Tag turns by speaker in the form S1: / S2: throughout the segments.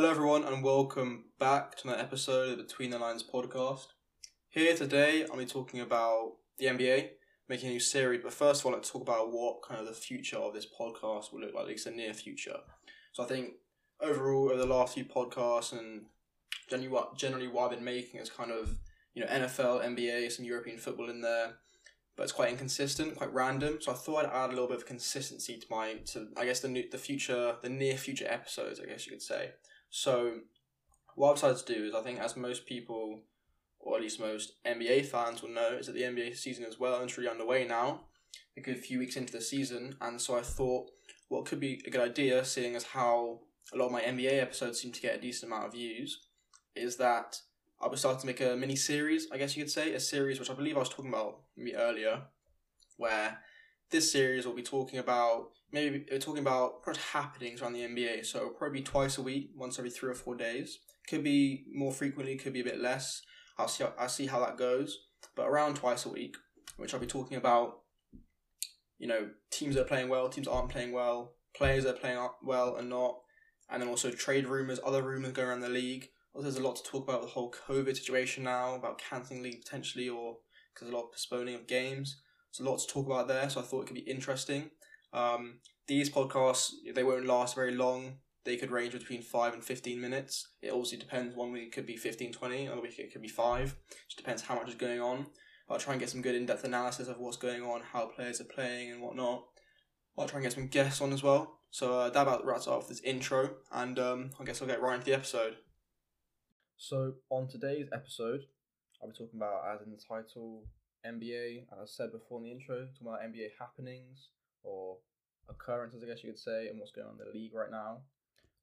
S1: Hello, everyone, and welcome back to another episode of the Between the Lines podcast. Here today, I'll be talking about the NBA, making a new series. But first of all, let's talk about what kind of the future of this podcast will look like, at least the near future. So I think overall, over the last few podcasts and generally what generally what I've been making is kind of you know NFL, NBA, some European football in there, but it's quite inconsistent, quite random. So I thought I'd add a little bit of consistency to my to I guess the new, the future the near future episodes, I guess you could say. So what I've decided to do is I think as most people or at least most NBA fans will know, is that the NBA season is well and truly underway now, a good few weeks into the season, and so I thought what could be a good idea, seeing as how a lot of my NBA episodes seem to get a decent amount of views, is that I was starting to make a mini series, I guess you could say, a series which I believe I was talking about maybe earlier, where this series will be talking about maybe we're talking about pretty happenings around the NBA. So probably twice a week, once every three or four days. Could be more frequently, could be a bit less. I'll see. I'll see how that goes. But around twice a week, which I'll be talking about, you know, teams that are playing well, teams aren't playing well, players that are playing well and not, and then also trade rumors, other rumors going around the league. Also, there's a lot to talk about the whole COVID situation now, about cancelling league potentially, or because a lot of postponing of games. There's a lot to talk about there, so I thought it could be interesting. Um, these podcasts they won't last very long. They could range between five and fifteen minutes. It obviously depends. One week could be 15, 20. Another week it could be five. Just depends how much is going on. I'll try and get some good in-depth analysis of what's going on, how players are playing, and whatnot. I'll try and get some guests on as well. So uh, that about wraps up this intro, and um, I guess I'll get right into the episode. So on today's episode, I'll be talking about, as in the title, NBA. As I said before in the intro, talking about NBA happenings or occurrences, I guess you could say, and what's going on in the league right now.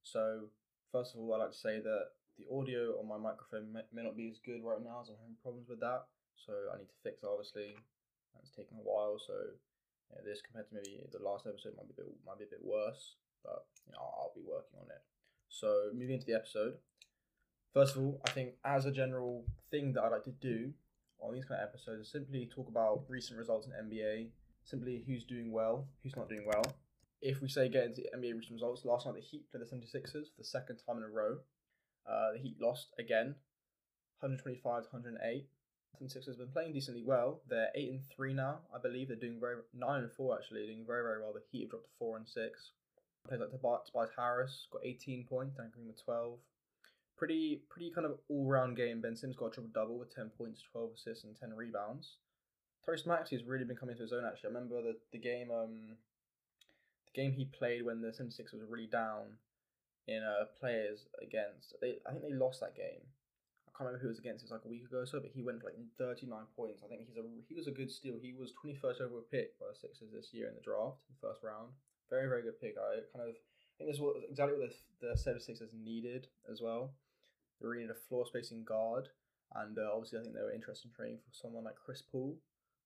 S1: So first of all, I'd like to say that the audio on my microphone may, not be as good right now, as I'm having problems with that. So I need to fix it, obviously. It's taking a while, so this compared to maybe the last episode might be a bit might be a bit worse, but you know, I'll, I'll be working on it. So moving into the episode. First of all, I think as a general thing that I'd like to do on these kind of episodes is simply talk about recent results in NBA, simply who's doing well, who's not doing well. If we say get into NBA recent results, last night the Heat played the 76ers for the second time in a row. Uh, the Heat lost again, 125 to 108. The 76ers have been playing decently well. They're 8 and 3 now, I believe. They're doing very 9 and 4 actually, doing very, very well. The Heat have dropped to 4 and 6. Players like Tobias Harris got 18 points, Dan Green with 12 pretty pretty kind of all round game. Ben Simmons got a triple double with ten points, twelve assists, and ten rebounds. Tyrese has really been coming to his own. Actually, I remember the the game um the game he played when the 76 was really down in uh players against. They I think they lost that game. I can't remember who it was against. It was like a week ago or so, but he went for like thirty nine points. I think he's a he was a good steal. He was twenty first overall pick by the Sixers this year in the draft, in the first round. Very very good pick. I kind of I think this was exactly what the the 76ers needed as well. They really need a floor spacing guard, and uh, obviously I think they were interested in trading for someone like Chris Paul.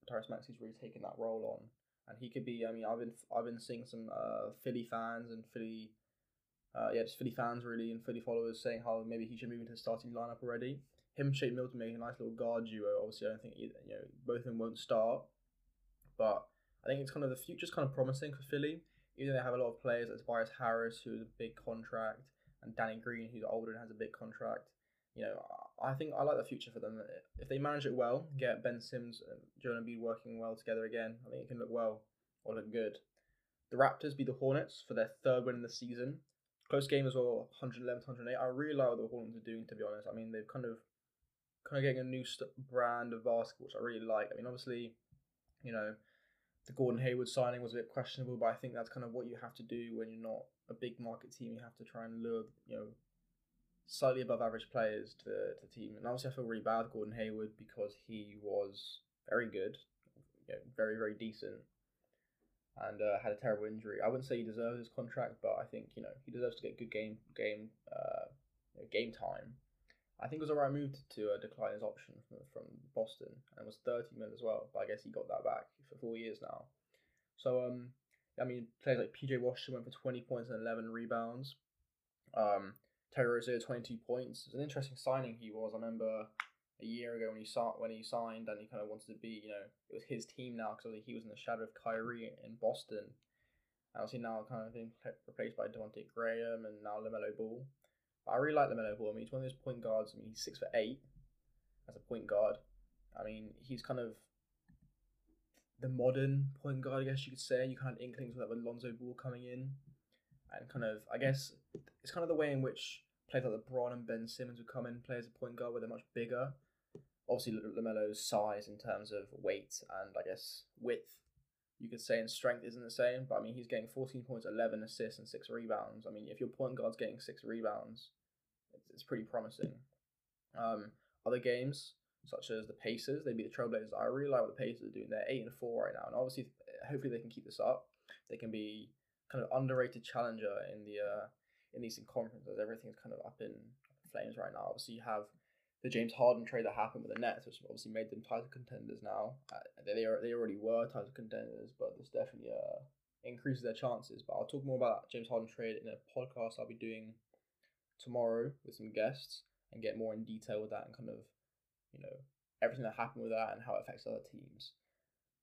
S1: Tyrese Maxey's really taken that role on, and he could be. I mean, I've been I've been seeing some uh, Philly fans and Philly, uh, yeah, just Philly fans really and Philly followers saying how maybe he should move into the starting lineup already. Him and Shake Milton make a nice little guard duo. Obviously, I don't think either, you know both of them won't start, but I think it's kind of the future's kind of promising for Philly. Even though they have a lot of players like Tobias Harris, who is a big contract, and Danny Green, who's older and has a big contract. You know, I think I like the future for them. If they manage it well, mm. get Ben Simmons and Joel Embiid working well together again, I think it can look well or look good. The Raptors beat the Hornets for their third win in the season. Close game as well, 111 108. I really like what the Hornets are doing, to be honest. I mean, they've kind of kind of getting a new st- brand of basketball, which I really like. I mean, obviously, you know, the Gordon Hayward signing was a bit questionable, but I think that's kind of what you have to do when you're not a big market team. You have to try and lure, you know, slightly above average players to the, to the team. And obviously, I feel really bad Gordon Hayward because he was very good, you know, very very decent, and uh, had a terrible injury. I wouldn't say he deserves his contract, but I think you know he deserves to get good game game uh, you know, game time. I think it was a right move to, uh, decline his option from, from Boston, and was thirty mil as well. But I guess he got that back for four years now. So um, I mean, players like PJ Washington went for twenty points and eleven rebounds. Um, Terry Rozier twenty two points. It's an interesting signing he was. I remember a year ago when he saw when he signed and he kind of wanted to be, you know, it was his team now because he was in the shadow of Kyrie in Boston. And obviously now kind of being replaced by Devonte' Graham and now LaMelo Ball.
S2: But I really like LaMelo Ball. I mean, he's one of those point guards. I mean, he's six for eight as a point guard. I mean, he's kind of the modern point guard, I guess you could say. You kind of inklings with that with Lonzo Ball coming in, and kind of, I guess, it's kind of the way in which players like LeBron and Ben Simmons would come in, play as a point guard where they're much bigger. Obviously, LaMelo's size in terms of weight and I guess width, you could say, and strength isn't the same. But I mean, he's getting 14 points, 11 assists, and six rebounds. I mean, if your point guard's getting six rebounds, it's, it's pretty promising. Um, other games, such as the Pacers. They beat the Trailblazers. I really like what the Pacers are doing. They're eight and four right now, and obviously, hopefully, they can keep this up. They can be kind of underrated challenger in the uh, in the Eastern Conference as everything's kind of up in flames right now. Obviously, you have the James Harden trade that happened with the Nets, which obviously made them title contenders now. Uh, they they already were title contenders, but this definitely uh increases their chances. But I'll talk more about James Harden trade in a podcast I'll be doing tomorrow with some guests and get more in detail with that and kind of you know everything that happened with that and how it affects other teams.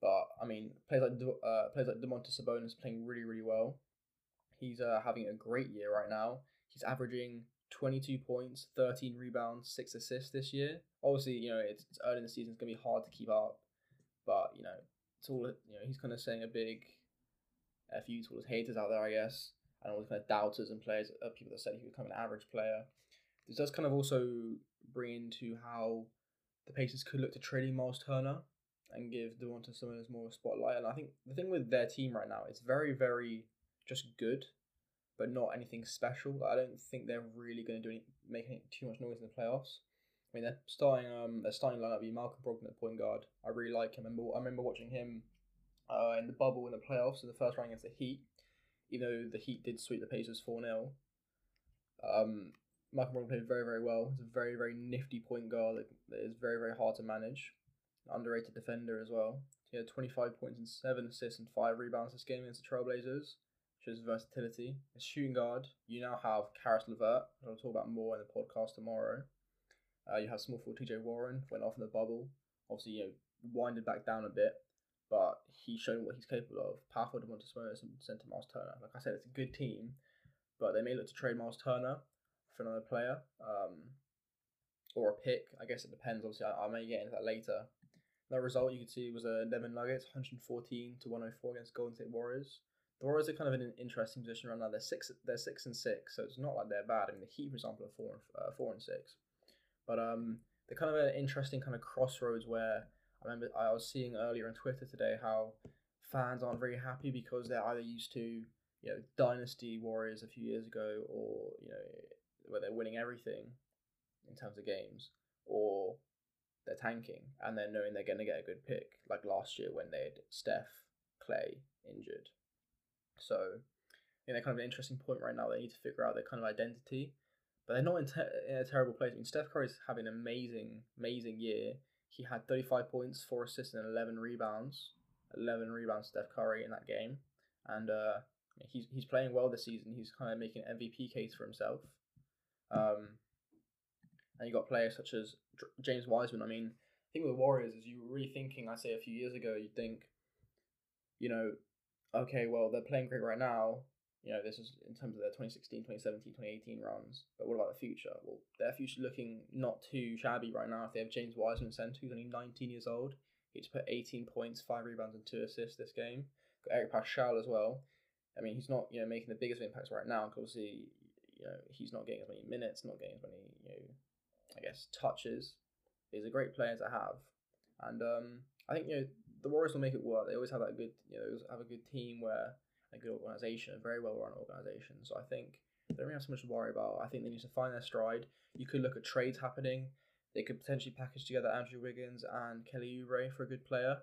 S2: But I mean, players like uh, players like Domantas Sabonis playing really really well. He's uh, having a great year right now. He's averaging 22 points, 13 rebounds, six assists this year. Obviously, you know it's, it's early in the season; it's gonna be hard to keep up. But you know, it's all you know. He's kind of saying a big fu to all his haters out there, I guess, and all the kind of doubters and players, uh, people that said he would become an average player. This does kind of also bring into how the Pacers could look to trading Miles Turner and give Domantas Sabonis more spotlight. And I think the thing with their team right now, it's very, very just good, but not anything special. I don't think they're really going to do any, make any, too much noise in the playoffs. I mean, they're starting um they're starting lineup be Malcolm Brogdon at point guard. I really like him. I remember I remember watching him uh, in the bubble in the playoffs in the first round against the Heat. Even though the Heat did sweep the Pacers four 0 um, Malcolm Brogdon played very, very well. He's a very, very nifty point guard that is very, very hard to manage. Underrated defender as well. He had 25 points and 7 assists and 5 rebounds this game against the Trailblazers, is versatility. As shooting guard, you now have Caris LeVert, which I'll talk about more in the podcast tomorrow. Uh, you have small forward TJ Warren, went off in the bubble. Obviously, you know, winded back down a bit, but he's shown what he's capable of. Power forward Domantas Sabonis and center Miles Turner. Like I said, it's a good team, but they may look to trade Miles Turner for another player um, or a pick. I guess it depends. Obviously, I, I may get into that later. That result you could see was a Denver Nuggets 114 to 104 against Golden State Warriors. The Warriors are kind of in an interesting position right now. They're six. They're six and six, so it's not like they're bad. I mean, the Heat, for example, are four and uh, four and six, but um, they're kind of an interesting kind of crossroads where I remember I was seeing earlier on Twitter today how fans aren't very happy because they're either used to you know dynasty Warriors a few years ago, or you know where they're winning everything in terms of games, or they're tanking and they're knowing they're going to get a good pick, like last year when they had Steph, Clay injured. So, you know, kind of an interesting point right now. They need to figure out their kind of identity, but they're not in, in a terrible place. I mean, Steph Curry's having an amazing, amazing year. He had 35 points, 4 assists, and 11 rebounds. 11 rebounds, Steph Curry, in that game. And uh, he's, he's playing well this season. He's kind of making an MVP case for himself. Um, and you got players such as James Wiseman. I mean, I think with the Warriors is you were rethinking. I say a few years ago, you'd think, you know, okay, well they're playing great right now. You know, this is in terms of their 2016, 2017, 2018 runs. But what about the future? Well, their future looking not too shabby right now. If they have James Wiseman center, who's only 19 years old, he's put 18 points, five rebounds, and two assists this game. Got Eric Paschall as well. I mean, he's not you know making the biggest impacts right now because obviously you know he's not getting as many minutes, not getting as many you know I guess, touches. He's a great player to have, and um, I think you know the Warriors will make it work. They always have that good, you know, have a good team where a good organization, a very well run organization. So I think they don't really have so much to worry about. I think they need to find their stride. You could look at trades happening. They could potentially package together Andrew Wiggins and Kelly Oubre for a good player.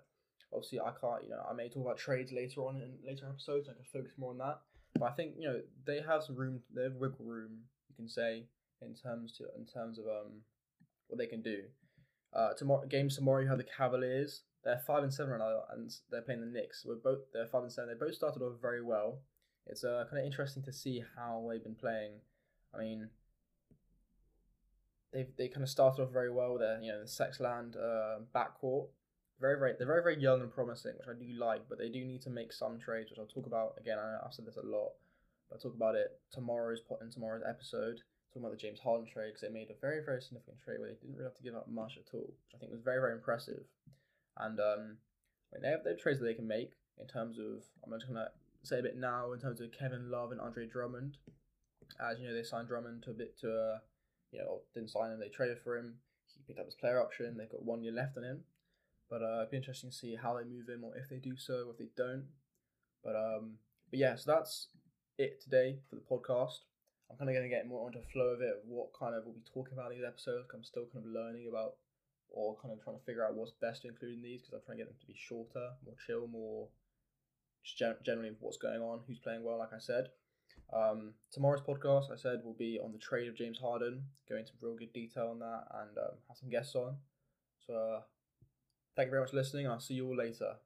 S2: Obviously, I can't. You know, I may talk about trades later on in later episodes. I can focus more on that. But I think you know they have some room. They have wiggle room. You can say in terms to in terms of um what they can do. Uh, tomorrow games tomorrow you have the Cavaliers. They're five and seven right now, and they're playing the Knicks. We're both they're five and seven. They both started off very well. It's uh, kind of interesting to see how they've been playing. I mean, they they kind of started off very well. They're you know the Sexland uh, backcourt. Very very they're very very young and promising, which I do like. But they do need to make some trades, which I'll talk about again. I, I've said this a lot, but I'll talk about it tomorrow's in tomorrow's episode talking about the James Harden trade because they made a very very significant trade where they didn't really have to give up much at all, which I think was very very impressive. And um, I mean, they have have trades that they can make in terms of I'm just gonna say a bit now in terms of Kevin Love and Andre Drummond. As you know, they signed Drummond to a bit to uh, you know didn't sign him. They traded for him. He picked up his player option. They've got one year left on him. But uh, it'd be interesting to see how they move him, or if they do so, or if they don't. But um, but yeah, so that's it today for the podcast. I'm kind of going to get more onto the flow of it, what kind of we'll be talking about in these episodes. I'm still kind of learning about, or kind of trying to figure out what's best to include in these because I'm trying to get them to be shorter, more chill, more just gen- generally what's going on, who's playing well, like I said. Um, tomorrow's podcast, I said, will be on the trade of James Harden, go into real good detail on that, and um, have some guests on. So, uh, thank you very much for listening, and I'll see you all later.